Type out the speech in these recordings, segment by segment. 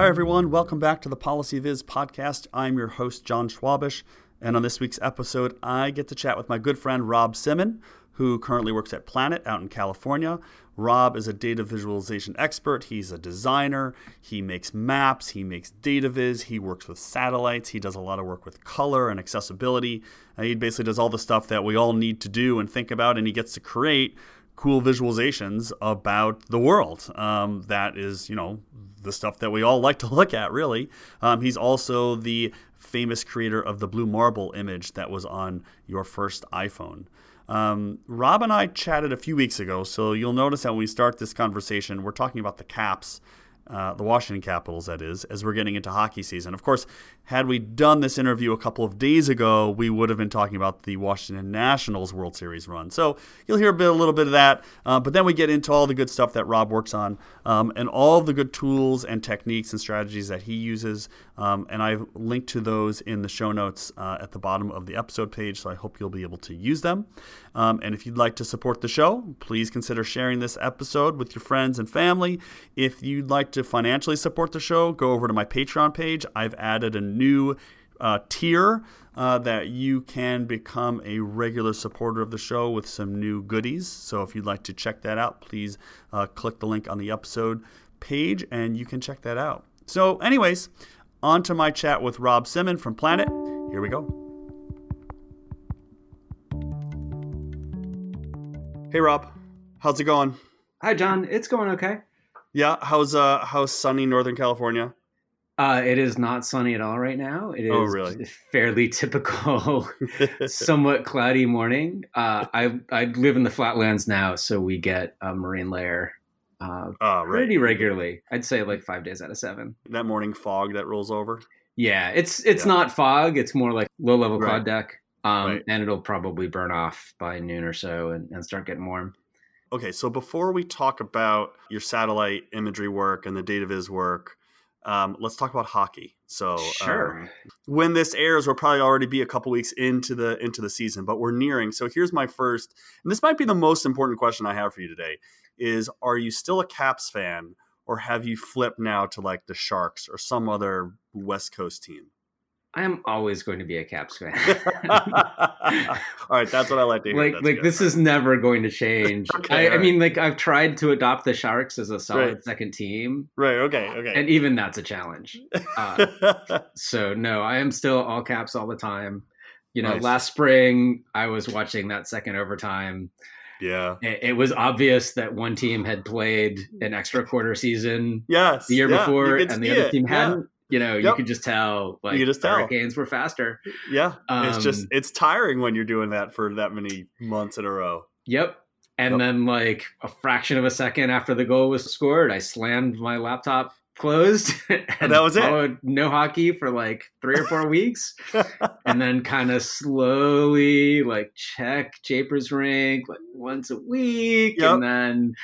Hi, everyone. Welcome back to the Policy Viz podcast. I'm your host, John Schwabish. And on this week's episode, I get to chat with my good friend, Rob Simmon, who currently works at Planet out in California. Rob is a data visualization expert. He's a designer. He makes maps. He makes data viz. He works with satellites. He does a lot of work with color and accessibility. He basically does all the stuff that we all need to do and think about, and he gets to create cool visualizations about the world. Um, that is, you know, the stuff that we all like to look at, really. Um, he's also the famous creator of the blue marble image that was on your first iPhone. Um, Rob and I chatted a few weeks ago, so you'll notice that when we start this conversation, we're talking about the Caps, uh, the Washington Capitals, that is, as we're getting into hockey season. Of course, had we done this interview a couple of days ago, we would have been talking about the Washington Nationals World Series run. So you'll hear a, bit, a little bit of that, uh, but then we get into all the good stuff that Rob works on um, and all the good tools and techniques and strategies that he uses. Um, and I've linked to those in the show notes uh, at the bottom of the episode page, so I hope you'll be able to use them. Um, and if you'd like to support the show, please consider sharing this episode with your friends and family. If you'd like to financially support the show, go over to my Patreon page. I've added a new uh, tier uh, that you can become a regular supporter of the show with some new goodies. So if you'd like to check that out, please uh, click the link on the episode page and you can check that out. So, anyways, on to my chat with Rob Simmon from Planet. Here we go. Hey Rob, how's it going? Hi John, it's going okay. Yeah, how's uh how's sunny Northern California? Uh, it is not sunny at all right now. It is Oh, is really? fairly typical, somewhat cloudy morning. Uh, I I live in the flatlands now, so we get a marine layer uh, Ah, right. pretty regularly. I'd say like five days out of seven. That morning fog that rolls over. Yeah, it's it's Yeah. not fog. It's more like low level Right. cloud deck. Um, Right. and it'll probably burn off by noon or so and, and start getting warm. Okay, so before we talk about your satellite imagery work and the data viz work, um, let's talk about hockey. So, Sure. um, when this airs, we'll probably already be a couple weeks into the into the season, but we're nearing. So, here's my first, and this might be the most important question I have for you today: is Are you still a Caps fan, or have you flipped now to like the Sharks or some other West Coast team? I am always going to be a Caps fan. All right, that's what I like to hear. like That's like good. this is never going to change. Okay, I, I mean, like I've tried to adopt the Sharks as a solid Right. second team, right. Okay. Okay. and even that's a challenge. Uh, so no, I am still all caps all the time. You know, Nice. last spring I was watching that second overtime. yeah. It, it was obvious that one team had played an extra quarter season Yes. the year yeah, before, and the other it, team yeah. hadn't. You know, you could just tell. Like could just tell. Hurricanes were faster. Yeah, it's just Um, it's tiring when you're doing that for that many months in a row. Yep. And Yep. then, like a fraction of a second after the goal was scored, I slammed my laptop closed and that was it. no hockey for like three or four weeks, and then kind of slowly like check Japers rink like once a week, Yep. and then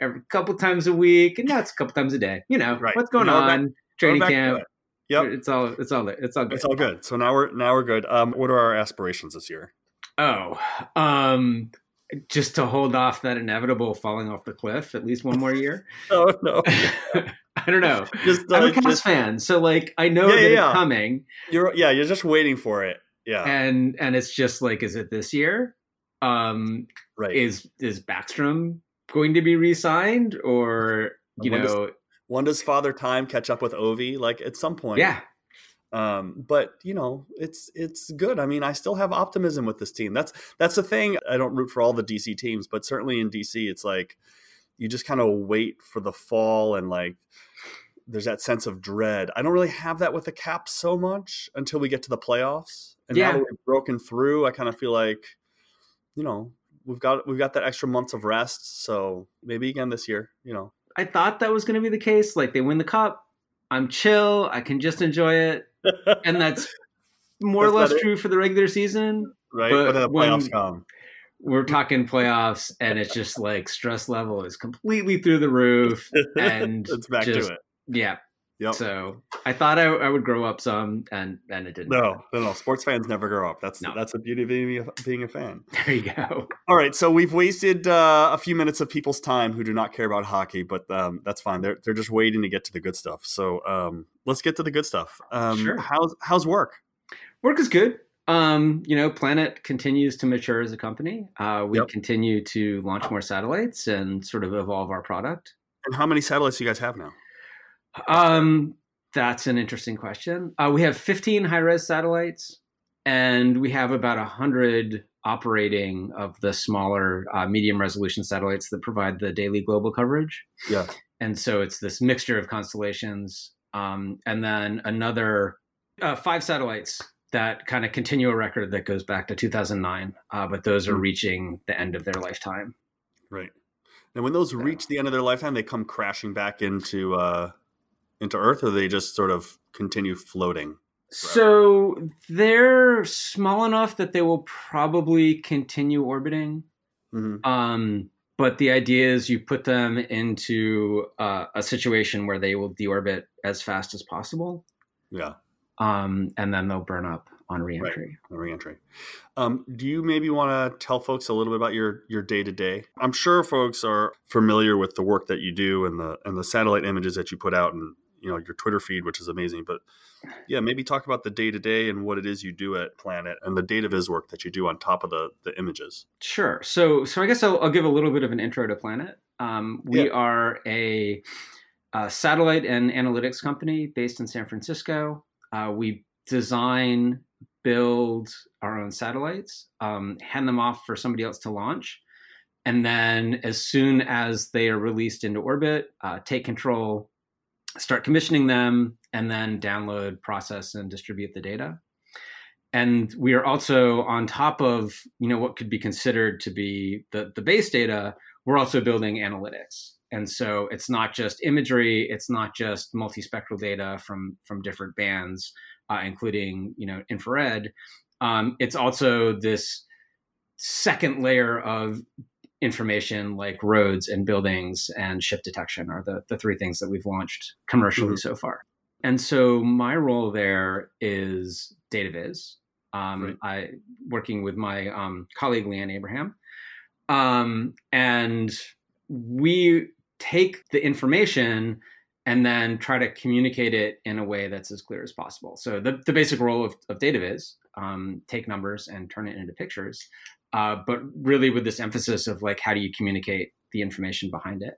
every couple times a week, and now it's a couple times a day. You know Right. what's going Now we're back- on? Training camp. Yep, It's all it's all it's all good. it's all good. So now we're now we're good. Um, what are our aspirations this year? Oh, um, just to hold off that inevitable falling off the cliff at least one more year. Oh no, I don't know. just, I'm uh, a Caps just- fan, so like I know Yeah, that yeah, it's yeah. coming, You're yeah, you're just waiting for it. Yeah, and and it's just like, is it this year? Um, right. is is Backstrom going to be re-signed, or you When does- know, when does Father Time catch up with Ovi? Like at some point. yeah, Um, but you know, it's it's good. I mean, I still have optimism with this team. That's that's the thing. I don't root for all the DC teams, but certainly in DC, it's like you just kind of wait for the fall and like there's that sense of dread. I don't really have that with the Caps so much until we get to the playoffs. And Yeah. now that we've broken through, I kind of feel like, you know, we've got we've got that extra months of rest. So maybe again this year, you know. I thought that was going to be the case. Like they win the cup, I'm chill, I can just enjoy it, and that's more or less true for the regular season. right? But But, then the when- playoffs come. we're talking playoffs and it's just like stress level is completely through the roof and it's back just- to it. yeah Yep. So I thought I, I would grow up some, and and it didn't. No, no, no. Sports fans never grow up. That's No. that's the beauty of being a, being a fan. There you go. All right, so we've wasted uh, a few minutes of people's time who do not care about hockey, but um, that's fine. They're they're just waiting to get to the good stuff. So um, let's get to the good stuff. Um, Sure. How's how's work? Work is good. Um, you know, Planet continues to mature as a company. Uh, we Yep. continue to launch more satellites and sort of evolve our product. And how many satellites do you guys have now? Um, that's an interesting question. Uh, we have 15 high res satellites, and we have about 100 operating of the smaller uh, medium resolution satellites that provide the daily global coverage. Yeah. And so it's this mixture of constellations, um, and then another uh, five satellites that kind of continue a record that goes back to 2009, uh, but those are Hmm. reaching the end of their lifetime. Right. And when those reach the end of their lifetime, they come crashing back into uh, into Earth, or they just sort of continue floating. So they're small enough that they will probably continue orbiting. hmm Um, but the idea is you put them into uh, a situation where they will deorbit as fast as possible, Yeah. um, and then they'll burn up on reentry. a reentry. Um, do you maybe want to tell folks a little bit about your your day to day? I'm sure folks are familiar with the work that you do and the and the satellite images that you put out and you know your Twitter feed, which is amazing. But yeah, maybe talk about the day to day and what it is you do at Planet and the data viz work that you do on top of the the images. Sure. So, so I guess I'll, I'll give a little bit of an intro to Planet. Um, we Yeah. are a, uh satellite and analytics company based in San Francisco. Uh, we design, build our own satellites, um, hand them off for somebody else to launch, and then as soon as they are released into orbit, uh, take control, start commissioning them, and then download, process, and distribute the data. And we are also on top of you know what could be considered to be the the base data we're also building analytics. And so it's not just imagery it's not just multispectral data from from different bands uh, including you know infrared. Um, it's also this second layer of information like roads and buildings and ship detection are the, the three things that we've launched commercially Mhm. so far and so my role there is data viz um, Right. I working with my um, colleague Leanne Abraham, um, and we take the information and then try to communicate it in a way that's as clear as possible. So the, the basic role of, of data viz, um, take numbers and turn it into pictures, uh, but really with this emphasis of like how do you communicate the information behind it.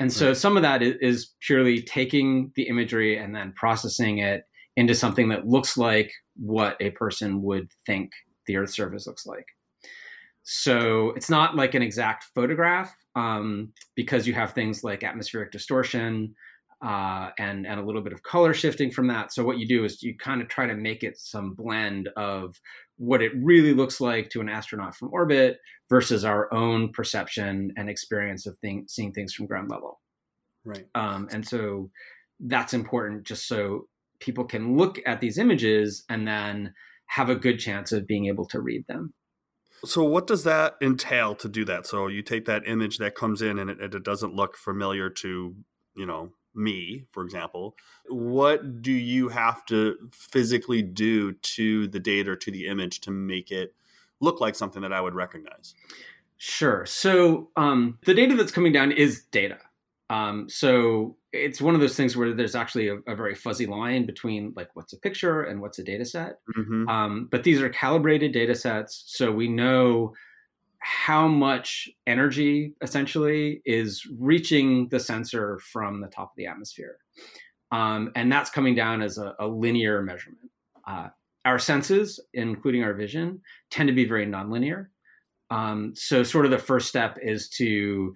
And so some of that is, is purely taking the imagery and then processing it into something that looks like what a person would think the Earth's surface looks like. So it's not like an exact photograph um, because you have things like atmospheric distortion uh, and and a little bit of color shifting from that. So what you do is you kind of try to make it some blend of what it really looks like to an astronaut from orbit versus our own perception and experience of thing, seeing things from ground level. Right. Um, and so that's important just so people can look at these images and then have a good chance of being able to read them. So what does that entail to do that? So you take that image that comes in and it, and it doesn't look familiar to, you know, me, for example. What do you have to physically do to the data or to the image to make it look like something that I would recognize? Sure. So um, the data that's coming down is data. Um, so it's one of those things where there's actually a, a very fuzzy line between like what's a picture and what's a data set. Mm-hmm. Um, but these are calibrated data sets, so we know how much energy essentially is reaching the sensor from the top of the atmosphere. Um, and that's coming down as a, a linear measurement. Uh, our senses, including our vision, tend to be very nonlinear. Um, so, sort of the first step is to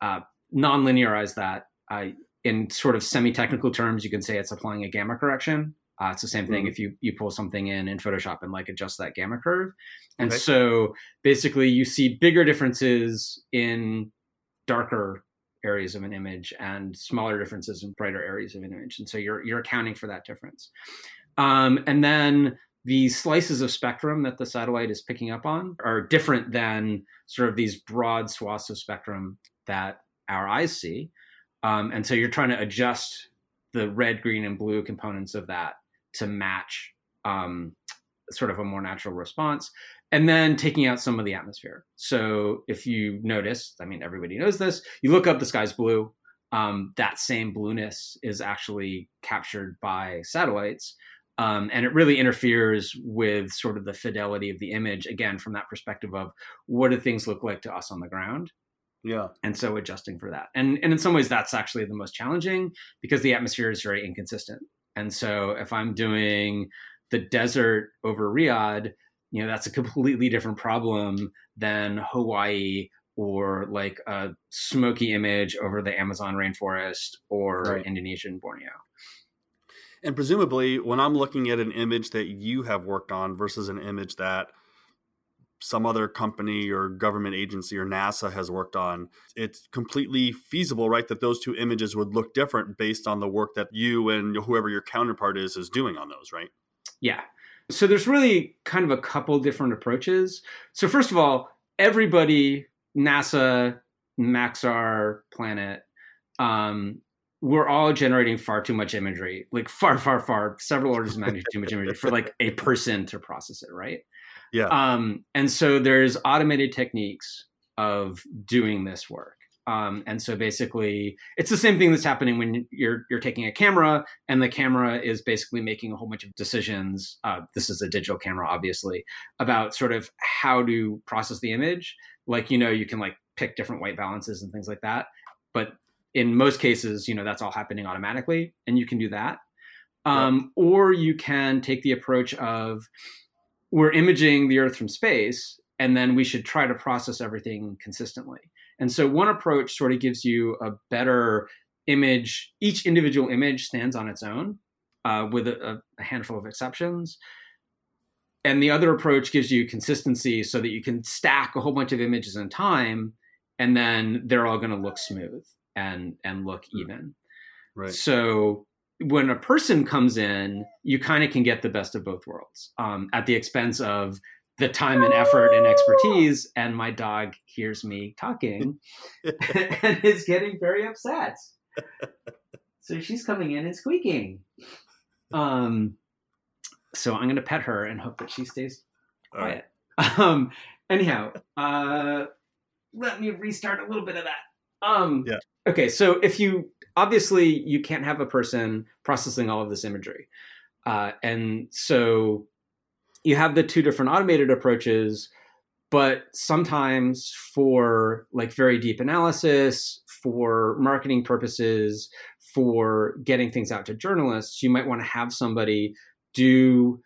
uh, non-linearize that. Uh, in sort of semi-technical terms, you can say it's applying a gamma correction. Uh, it's the same thing Mhm. if you you pull something in in Photoshop and like adjust that gamma curve. And Okay. so basically, you see bigger differences in darker areas of an image and smaller differences in brighter areas of an image. And so you're you're accounting for that difference. Um, and then the slices of spectrum that the satellite is picking up on are different than sort of these broad swaths of spectrum that our eyes see. Um, and so you're trying to adjust the red, green, and blue components of that to match um, sort of a more natural response. And then taking out some of the atmosphere. So if you notice, I mean, everybody knows this, you look up, the sky's blue. Um, that same blueness is actually captured by satellites. Um, and it really interferes with sort of the fidelity of the image, again, from that perspective of what do things look like to us on the ground? Yeah. And so adjusting for that. And, and in some ways, that's actually the most challenging because the atmosphere is very inconsistent. And so if I'm doing the desert over Riyadh, you know, that's a completely different problem than Hawaii or like a smoky image over the Amazon rainforest or right. Indonesian Borneo. And presumably, when I'm looking at an image that you have worked on versus an image that some other company or government agency or NASA has worked on, it's completely feasible, right? That those two images would look different based on the work that you and whoever your counterpart is is doing on those, right? Yeah. So there's really kind of a couple different approaches. So first of all, everybody, NASA, Maxar, Planet, um, we're all generating far too much imagery, like far, far, far, several orders of magnitude too much imagery for like a person to process it, right? Yeah. Um, and so there's automated techniques of doing this work. Um, and so basically, it's the same thing that's happening when you're you're taking a camera, and the camera is basically making a whole bunch of decisions. Uh, this is a digital camera, obviously, about sort of how to process the image. Like you know, you can like pick different white balances and things like that. But in most cases, you know, that's all happening automatically, and you can do that. Um, yep. Or you can take the approach of we're imaging the Earth from space, and then we should try to process everything consistently. And so one approach sort of gives you a better image. Each individual image stands on its own, uh, with a, a handful of exceptions. And the other approach gives you consistency so that you can stack a whole bunch of images in time, and then they're all going to look smooth and and look hmm. even. Right. So when a person comes in, you kind of can get the best of both worlds um, at the expense of the time and effort and expertise. And my dog hears me talking and is getting very upset. So she's coming in and squeaking. Um, so I'm going to pet her and hope that she stays quiet. Right. Um, anyhow, uh, let me restart a little bit of that. Um, yeah. Okay, so if you obviously you can't have a person processing all of this imagery, uh, and so you have the two different automated approaches, but sometimes for like very deep analysis, for marketing purposes, for getting things out to journalists, you might want to have somebody do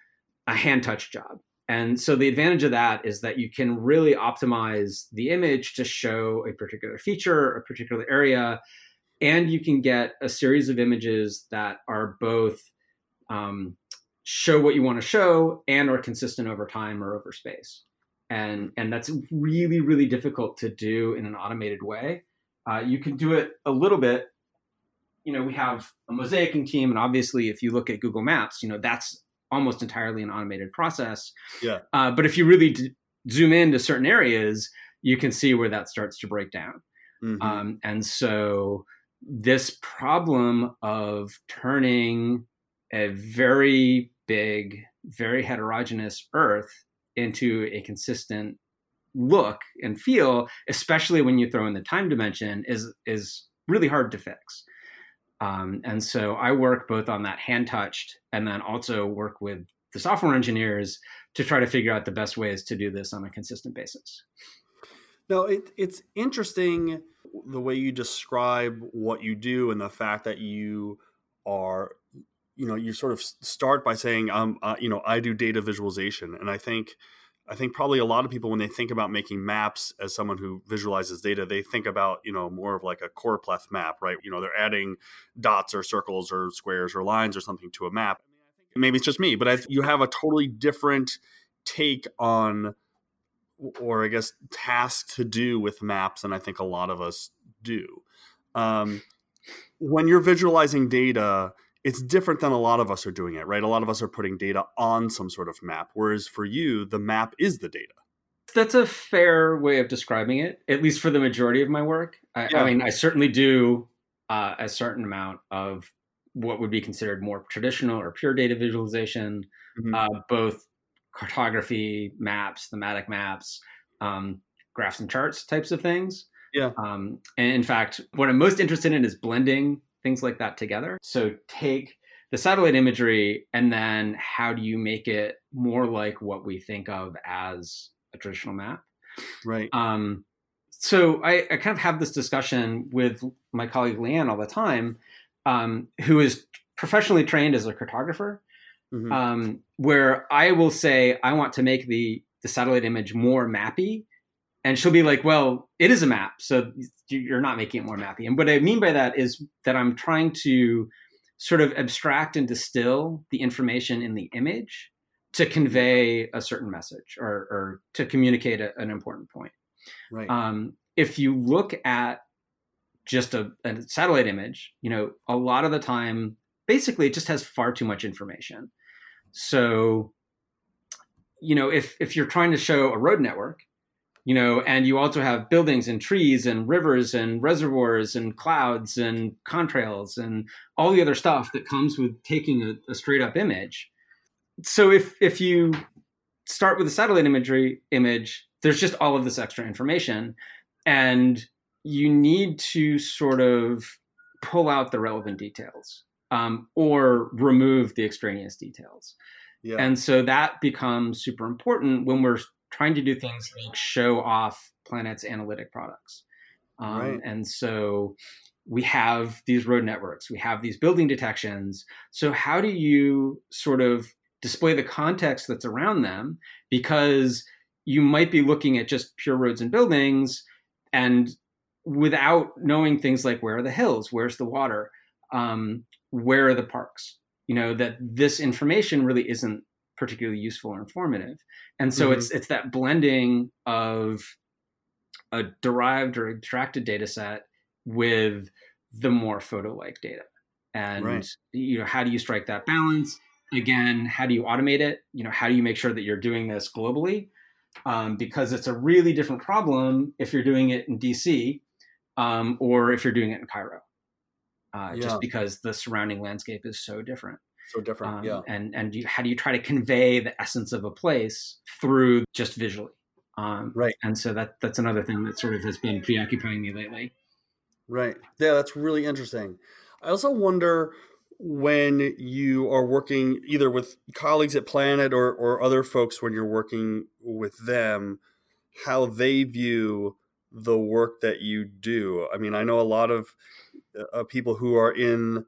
a hand touch job. And so the advantage of that is that you can really optimize the image to show a particular feature, a particular area, and you can get a series of images that are both um, show what you want to show and are consistent over time or over space. And, and that's really, really difficult to do in an automated way. Uh, you can do it a little bit. You know, we have a mosaicing team, and obviously, if you look at Google Maps, you know that's almost entirely an automated process. Yeah. Uh, but if you really d- zoom into certain areas, you can see where that starts to break down. Mm-hmm. Um, and so this problem of turning a very big, very heterogeneous Earth into a consistent look and feel, especially when you throw in the time dimension, is is really hard to fix. Um, and so I work both on that hand touched and then also work with the software engineers to try to figure out the best ways to do this on a consistent basis. No, it, it's interesting the way you describe what you do and the fact that you are, you know, you sort of start by saying, um, uh, you know, I do data visualization. And I think I think probably a lot of people when they think about making maps as someone who visualizes data, they think about you know more of like a choropleth map, right? You know, they're adding dots or circles or squares or lines or something to a map. Maybe it's just me, but I, you have a totally different take on, or I guess task to do with maps and I think a lot of us do. Um, when you're visualizing data, it's different than a lot of us are doing it, right? A lot of us are putting data on some sort of map, whereas for you, the map is the data. That's a fair way of describing it, at least for the majority of my work. I, yeah. I mean, I certainly do uh, a certain amount of what would be considered more traditional or pure data visualization, mm-hmm. uh, both cartography, maps, thematic maps, um, graphs and charts types of things. Yeah. Um, and in fact, what I'm most interested in is blending things like that together. So take the satellite imagery and then how do you make it more like what we think of as a traditional map? Right. Um, so I, I kind of have this discussion with my colleague Leanne all the time, um, who is professionally trained as a cartographer, mm-hmm. um, where I will say I want to make the the satellite image more mappy, and she'll be like, "Well, it is a map, so you're not making it more mappy." And what I mean by that is that I'm trying to sort of abstract and distill the information in the image to convey a certain message or, or to communicate a, an important point. Right. Um, if you look at just a, a satellite image, you know, a lot of the time, basically, it just has far too much information. So, you know, if if you're trying to show a road network, you know, and you also have buildings and trees and rivers and reservoirs and clouds and contrails and all the other stuff that comes with taking a, a straight up image. So if if you start with a satellite imagery image, there's just all of this extra information, and you need to sort of pull out the relevant details um, or remove the extraneous details. Yeah. And so that becomes super important when we're trying to do things like show off Planet's analytic products. Um, right. And so we have these road networks, we have these building detections. So, how do you sort of display the context that's around them? Because you might be looking at just pure roads and buildings and without knowing things like where are the hills, where's the water, um, where are the parks, you know, that this information really isn't particularly useful or informative. And so mm-hmm. it's it's that blending of a derived or extracted data set with the more photo-like data. And right. you know, how do you strike that balance? Again, how do you automate it? You know, how do you make sure that you're doing this globally? Um, because it's a really different problem if you're doing it in DC um, or if you're doing it in Cairo, uh, yeah. just because the surrounding landscape is so different. So different, um, yeah. And and you, how do you try to convey the essence of a place through just visually? Um, right. And so that that's another thing that sort of has been preoccupying me lately. Right. Yeah, that's really interesting. I also wonder when you are working either with colleagues at Planet or, or other folks when you're working with them, how they view the work that you do. I mean, I know a lot of uh, people who are in,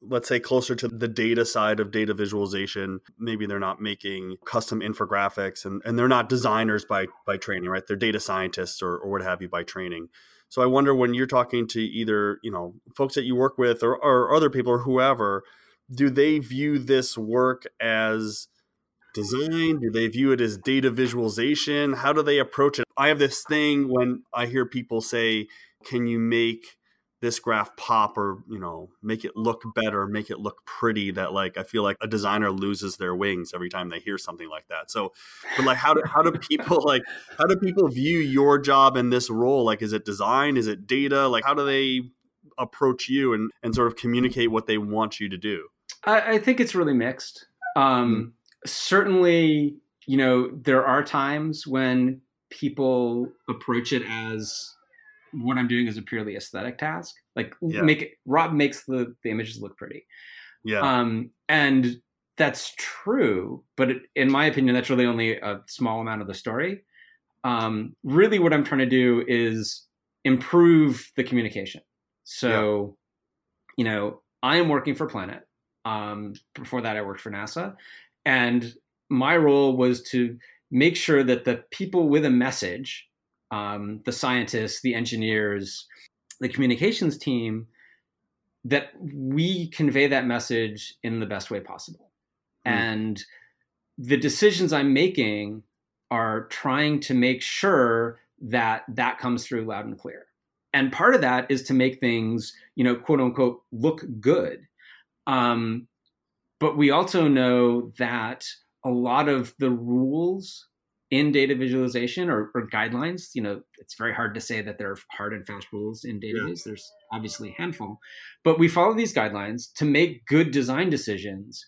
let's say, closer to the data side of data visualization. Maybe they're not making custom infographics and, and they're not designers by, by training, right? They're data scientists or, or what have you by training. So I wonder when you're talking to either you know folks that you work with or, or other people or whoever, do they view this work as design? Do they view it as data visualization? How do they approach it? I have this thing when I hear people say, "Can you make this graph pop or you know make it look better make it look pretty that like i feel like a designer loses their wings every time they hear something like that. So but like how do how do people like how do people view your job in this role? Like is it design? Is it data? Like how do they approach you and and sort of communicate what they want you to do? I, I think it's really mixed. Um mm-hmm. certainly you know there are times when people approach it as what I'm doing is a purely aesthetic task. Like yeah. make it, Rob makes the the images look pretty. Yeah. Um, and that's true, but it, in my opinion, that's really only a small amount of the story. Um, really, what I'm trying to do is improve the communication. So, yeah. you know, I am working for Planet. Um, before that, I worked for NASA, and my role was to make sure that the people with a message um, the scientists, the engineers, the communications team, that we convey that message in the best way possible. Mm. And the decisions I'm making are trying to make sure that that comes through loud and clear. And part of that is to make things, you know, quote unquote, look good. Um, but we also know that a lot of the rules in data visualization or, or, guidelines. You know, it's very hard to say that there are hard and fast rules in data. Yeah. There's obviously a handful, but we follow these guidelines to make good design decisions.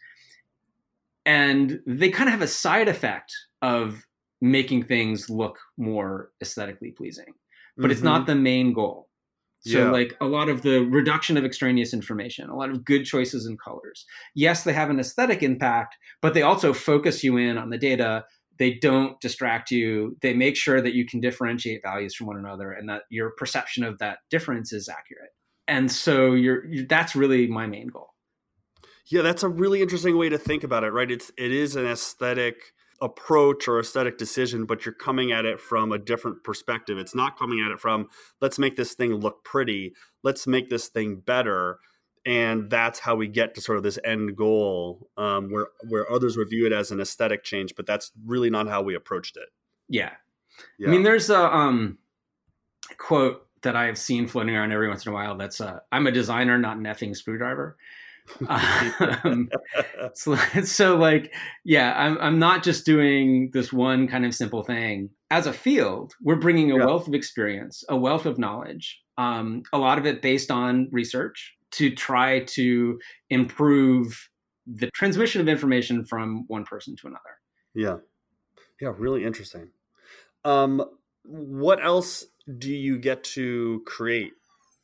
And they kind of have a side effect of making things look more aesthetically pleasing, but mm-hmm. it's not mm-hmm. the main goal. So, yeah. like a lot of the reduction of extraneous information, a lot of good choices in colors. Yes, they have an aesthetic impact, but they also focus you in on the data they don't distract you. They make sure that you can differentiate values from one another and that your perception of that difference is accurate. And so you're, you're, that's really my main goal. Yeah that's a really interesting way to think about it right? It's it is an aesthetic approach or aesthetic decision but you're coming at it from a different perspective. It's not coming at it from let's make this thing look pretty. Let's make this thing better and that's how we get to sort of this end goal um, where where others review it as an aesthetic change but that's really not how we approached it yeah, yeah. i mean there's a um, quote that i've seen floating around every once in a while that's uh, i'm a designer not an effing screwdriver um, so, so, like yeah I'm, I'm not just doing this one kind of simple thing as a field we're bringing a yeah. wealth of experience a wealth of knowledge um, a lot of it based on research to try to improve the transmission of information from one person to another. Yeah. Yeah, really interesting. Um, what else do you get to create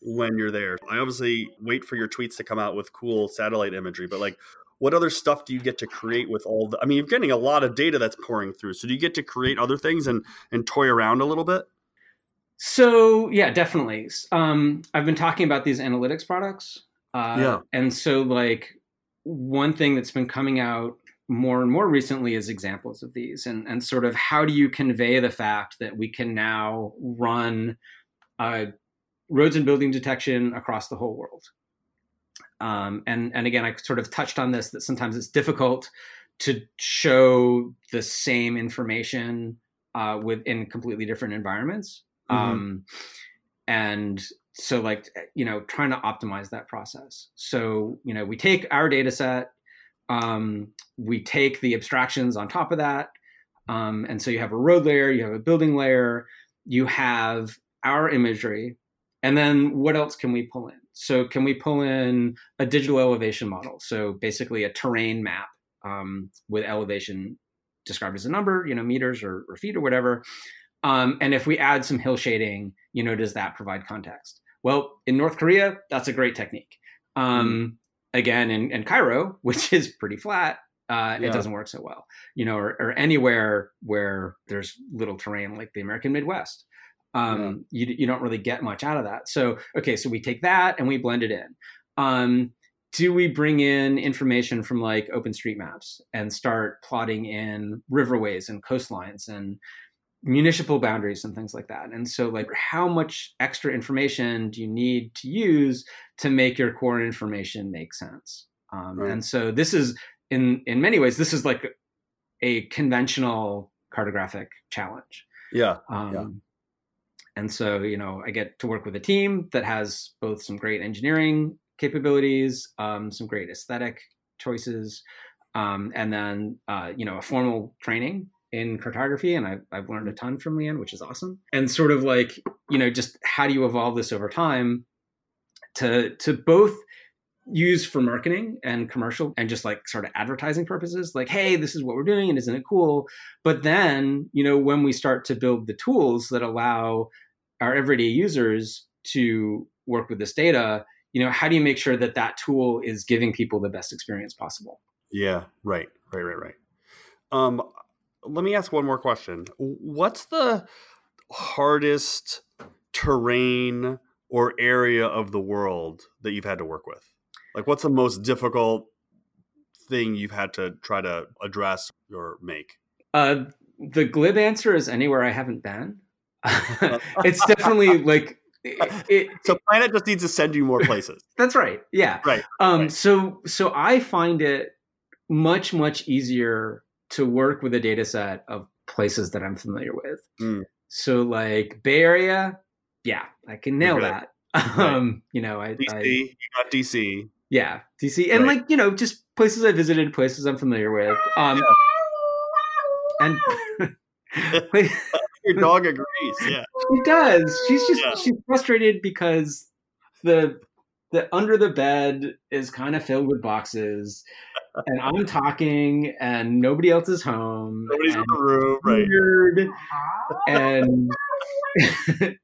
when you're there? I obviously wait for your tweets to come out with cool satellite imagery, but like what other stuff do you get to create with all the I mean, you're getting a lot of data that's pouring through. So do you get to create other things and and toy around a little bit? So yeah, definitely. Um, I've been talking about these analytics products. Uh, yeah. And so like one thing that's been coming out more and more recently is examples of these and, and sort of how do you convey the fact that we can now run uh, roads and building detection across the whole world. Um, and, and again, I sort of touched on this that sometimes it's difficult to show the same information uh, within completely different environments. Mm-hmm. Um, and so like you know trying to optimize that process. So you know we take our data set um, we take the abstractions on top of that. Um, and so you have a road layer you have a building layer you have our imagery and then what else can we pull in? So can we pull in a digital elevation model? So basically a terrain map um, with elevation described as a number you know meters or, or feet or whatever um, and if we add some hill shading, you know, does that provide context? Well, in North Korea, that's a great technique. Um, mm. Again, in, in, Cairo, which is pretty flat, uh, yeah. it doesn't work so well. You know, or, or, anywhere where there's little terrain, like the American Midwest, um, yeah. you you don't really get much out of that. So okay, so we take that and we blend it in. Um, do we bring in information from like OpenStreetMaps and start plotting in riverways and coastlines and municipal boundaries and things like that. And so, like, how much extra information do you need to use to make your core information make sense? Um, right. And so, this is in in many ways, this is like a conventional cartographic challenge. Yeah. Um, yeah. And so, you know, I get to work with a team that has both some great engineering capabilities, um, some great aesthetic choices, um, and then uh, you know a formal training in cartography and I've, I've learned a ton from Leanne, which is awesome. And sort of like, you know, just how do you evolve this over time to to both use for marketing and commercial and just like sort of advertising purposes like hey this is what we're doing and isn't it cool? But then you know when we start to build the tools that allow our everyday users to work with this data you know how do you make sure that that tool is giving people the best experience possible? Yeah right right right right. Um let me ask one more question. What's the hardest terrain or area of the world that you've had to work with? Like, what's the most difficult thing you've had to try to address or make? Uh, the glib answer is anywhere I haven't been. it's definitely like it, it, so planet just needs to send you more places that's right yeah right um right. so so i find it much much easier to work with a data set of places that I'm familiar with. Mm. So like Bay Area, yeah, I can nail that. Right. Um, you know, I DC, I, you got DC. Yeah, DC, and right. like you know, just places I visited, places I'm familiar with. Um, yeah. and Your dog agrees. Yeah, she does. She's just Yeah. she's frustrated because the the under the bed is kind of filled with boxes, and I'm talking, and nobody else is home. nobody's in the room, right? weird, and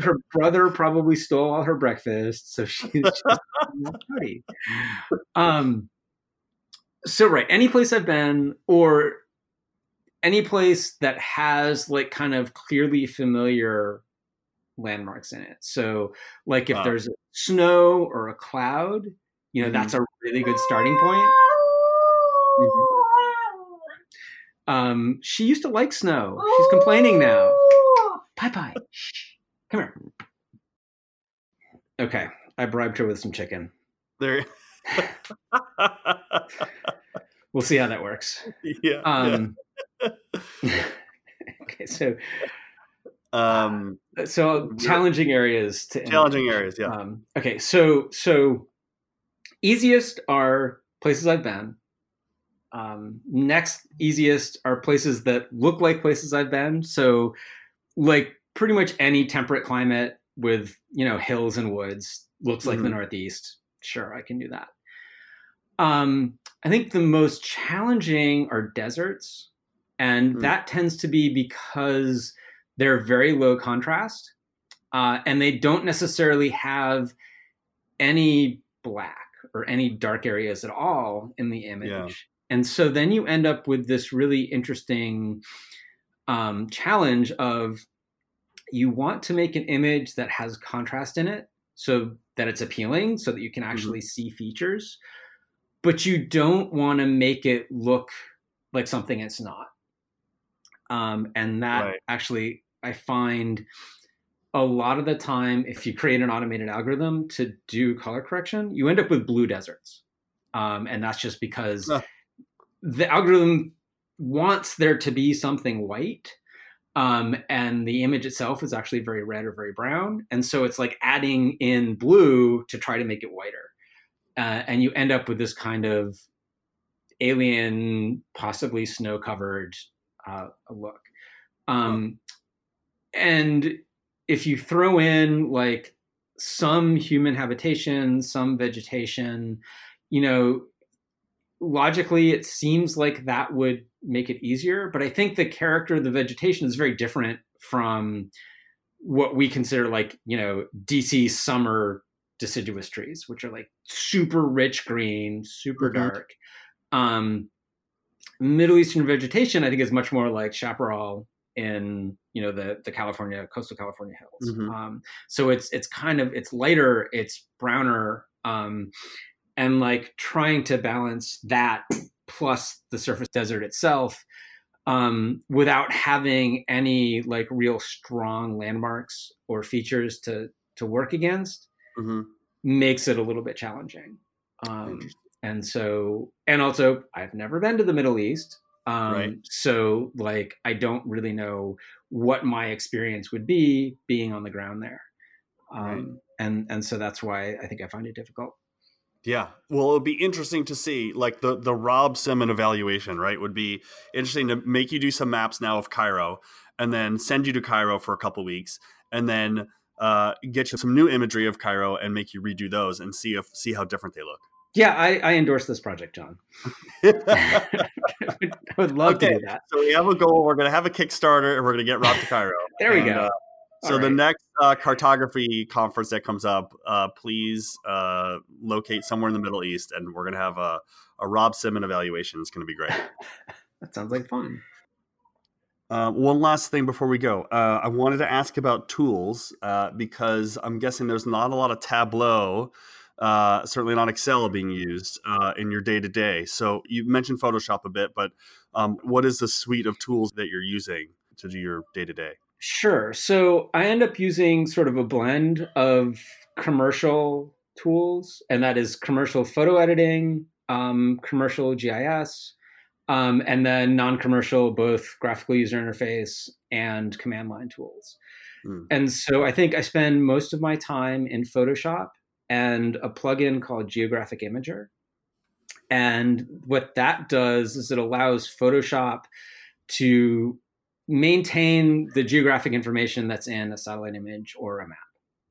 her brother probably stole all her breakfast, so she's just party. Um, so right, any place I've been, or any place that has like kind of clearly familiar landmarks in it. So, like if Wow. there's snow or a cloud, you know, Mhm. that's a really good starting point. Um, she used to like snow. She's complaining now. Bye bye. Come here. Okay, I bribed her with some chicken. There. We'll see how that works. yeah. Um, okay, so Um, so challenging areas to challenging areas. Yeah. Um, okay, so so easiest are places I've been. Um, next easiest are places that look like places I've been. So like pretty much any temperate climate with you know hills and woods looks like the Mhm. Northeast. Sure, I can do that. Um, I think the most challenging are deserts, and Hmm. that tends to be because they're very low contrast, uh, and they don't necessarily have any black or any dark areas at all in the image. Yeah. And so then you end up with this really interesting um, challenge of you want to make an image that has contrast in it so that it's appealing so that you can actually see features but you don't want to make it look like something it's not um, and that Right. actually i find a lot of the time if you create an automated algorithm to do color correction you end up with blue deserts. Um, and that's just because Huh. the algorithm wants there to be something white um, and the image itself is actually very red or very brown. And so it's like adding in blue to try to make it whiter. Uh, and you end up with this kind of alien possibly snow covered uh, look. Um, and if you throw in like some human habitation some vegetation you know logically it seems like that would make it easier but i think the character of the vegetation is very different from what we consider like you know dc summer deciduous trees which are like super rich green super Mhm. dark um middle eastern vegetation i think is much more like chaparral in you know the the california coastal california hills. Mhm. um so it's it's kind of it's lighter it's browner um and like trying to balance that plus the surface desert itself um, without having any like real strong landmarks or features to to work against hmm makes it a little bit challenging. Um, and so and also i've never been to the middle east. Um, Right. so like i don't really know what my experience would be being on the ground there um, Right. and and so that's why i think i find it difficult Yeah. Well, it would be interesting to see, like the the Rob Simmon evaluation, right? Would be interesting to make you do some maps now of Cairo, and then send you to Cairo for a couple weeks, and then uh, get you some new imagery of Cairo and make you redo those and see if see how different they look. Yeah i, I endorse this project john I would, love to do that So we have a goal. We're going to have a Kickstarter, and we're going to get Rob to Cairo. there we And, go uh, so All the next uh, cartography conference that comes up, uh, please uh, locate somewhere in the Middle East, and we're going to have a, a Rob Simmon evaluation. It's going to be great. that sounds like fun Uh, one last thing before we go. Uh, I wanted to ask about tools uh, because I'm guessing there's not a lot of Tableau, uh, certainly not Excel being used uh, in your day to day. So you mentioned Photoshop a bit, but um, what is the suite of tools that you're using to do your day to day? Sure. So I end up using sort of a blend of commercial tools, and that is commercial photo editing, um, commercial GIS, um, and then non commercial, both graphical user interface and command line tools. Hmm. And so I think I spend most of my time in Photoshop and a plugin called Geographic Imager. And what that does is it allows Photoshop to maintain the geographic information that's in a satellite image or a map.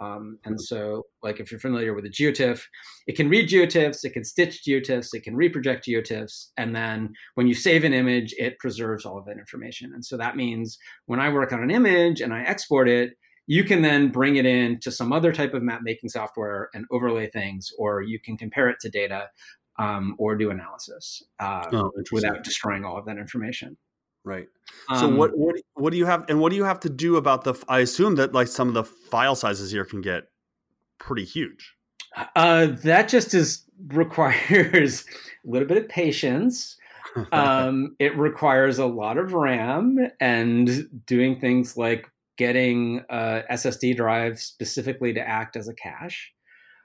Um, and so, like if you're familiar with a geotiff, it can read geotiffs, it can stitch geotiffs, it can reproject geotiffs, and then when you save an image, it preserves all of that information. And so that means when I work on an image and I export it, you can then bring it in to some other type of map making software and overlay things, or you can compare it to data um, or do analysis uh, oh, without destroying all of that information. Right. So um, what what what do you have and what do you have to do about the I assume that like some of the file sizes here can get pretty huge. Uh, that just is requires a little bit of patience. um, it requires a lot of RAM and doing things like getting a SSD drive specifically to act as a cache.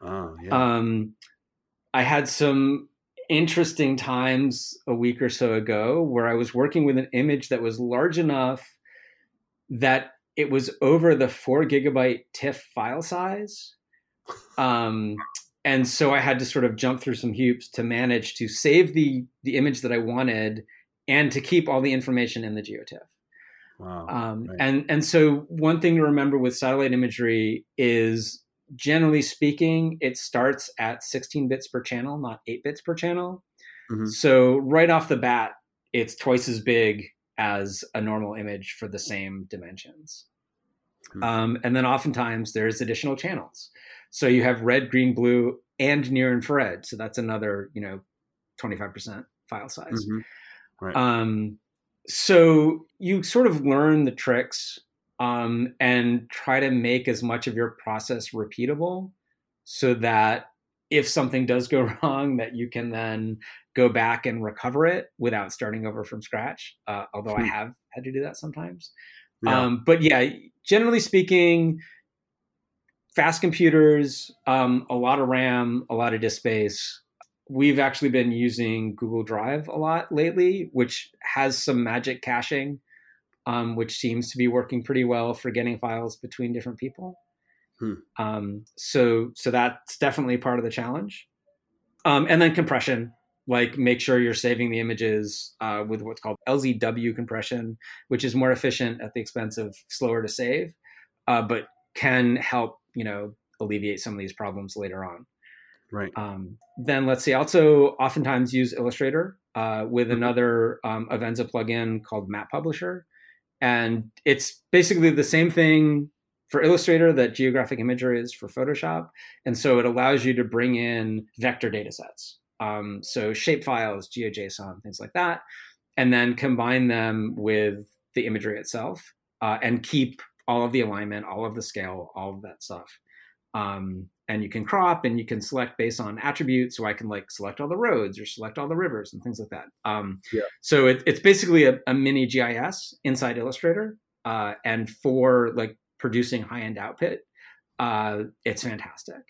Oh, yeah. Um, I had some interesting times a week or so ago where I was working with an image that was large enough that it was over the four gigabyte TIFF file size. Um, and so I had to sort of jump through some hoops to manage to save the the image that I wanted and to keep all the information in the GeoTIFF. Wow. Um, right. And and so one thing to remember with satellite imagery is generally speaking, it starts at 16 bits per channel, not 8 bits per channel. Mm-hmm. So right off the bat, it's twice as big as a normal image for the same dimensions. Mm-hmm. Um, and then oftentimes there's additional channels. So you have red, green, blue, and near infrared. So that's another, you know, 25% file size. Mm-hmm. Right. Um, so you sort of learn the tricks um, and try to make as much of your process repeatable so that if something does go wrong that you can then go back and recover it without starting over from scratch uh, although i hmm. have had to do that sometimes yeah. Um, but yeah generally speaking fast computers um, a lot of ram a lot of disk space we've actually been using google drive a lot lately which has some magic caching um, which seems to be working pretty well for getting files between different people. Hmm. Um, so so that's definitely part of the challenge. Um, and then compression, like make sure you're saving the images uh, with what's called LZW compression, which is more efficient at the expense of slower to save, uh, but can help you know alleviate some of these problems later on. Right. Um, then let's see. Also, oftentimes use Illustrator uh, with mm-hmm. another um, Avenza plugin called MAPublisher, and it's basically the same thing for Illustrator that Geographic Imager is for Photoshop. And so it allows you to bring in vector data sets. Um, so shape files, GeoJSON, things like that, and then combine them with the imagery itself uh, and keep all of the alignment, all of the scale, all of that stuff. Um, and you can crop and you can select based on attributes. So I can like select all the roads or select all the rivers and things like that. Um, yeah. So it, it's basically a, a, mini GIS inside Illustrator. Uh, and for like producing high end output, uh, it's fantastic.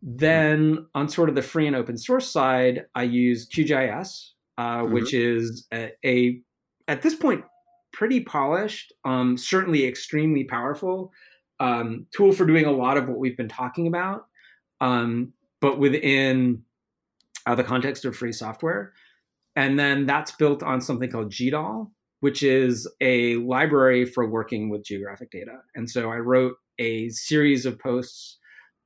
Then on sort of the free and open source side, I use QGIS, uh, mm-hmm. which is a, a, at this point pretty polished, um, certainly extremely powerful um, tool for doing a lot of what we've been talking about, um, but within uh, the context of free software. And then that's built on something called GDAL, which is a library for working with geographic data. And so I wrote a series of posts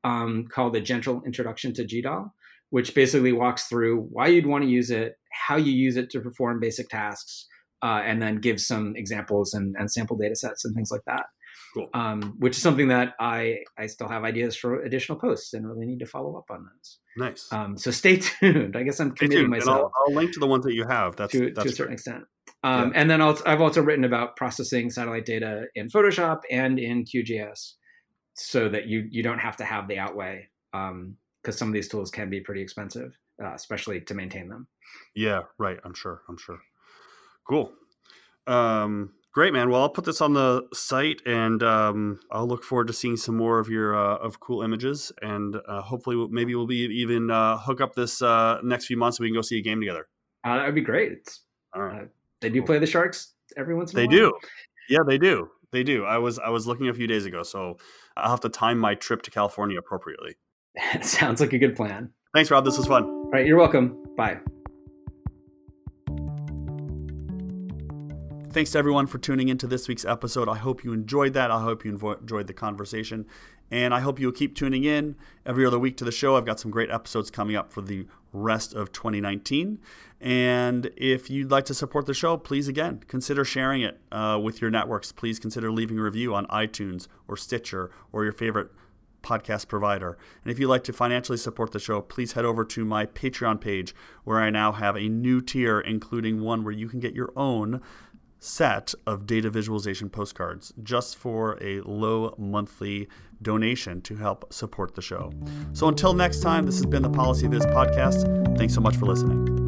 um, called A Gentle Introduction to GDAL, which basically walks through why you'd want to use it, how you use it to perform basic tasks, uh, and then gives some examples and, and sample data sets and things like that. Cool. Um, which is something that I I still have ideas for additional posts and really need to follow up on those. Nice. Um, so stay tuned. I guess I'm committing myself. I'll, I'll, link to the ones that you have. That's to, that's to a certain extent. Um, yeah. And then i have also written about processing satellite data in Photoshop and in QGIS, so that you you don't have to have the outlay because um, some of these tools can be pretty expensive, uh, especially to maintain them. Yeah, right. I'm sure. I'm sure. Cool. Um, Great, man. Well, I'll put this on the site, and um, I'll look forward to seeing some more of your uh, of cool images, and uh, hopefully, maybe we'll be even uh, hook up this uh, next few months so we can go see a game together. Uh, that would be great. It's, All right. Uh, they do play the Sharks every once in a they while. They do. Yeah, they do. They do. I was I was looking a few days ago, so I'll have to time my trip to California appropriately. Sounds like a good plan. Thanks, Rob. This was fun. All right, you're welcome. Bye. Thanks to everyone for tuning into this week's episode. I hope you enjoyed that. I hope you enjoyed the conversation. And I hope you'll keep tuning in every other week to the show. I've got some great episodes coming up for the rest of 2019. And if you'd like to support the show, please again consider sharing it uh, with your networks. Please consider leaving a review on iTunes or Stitcher or your favorite podcast provider. And if you'd like to financially support the show, please head over to my Patreon page where I now have a new tier, including one where you can get your own set of data visualization postcards just for a low monthly donation to help support the show. So until next time, this has been the PolicyViz podcast. Thanks so much for listening.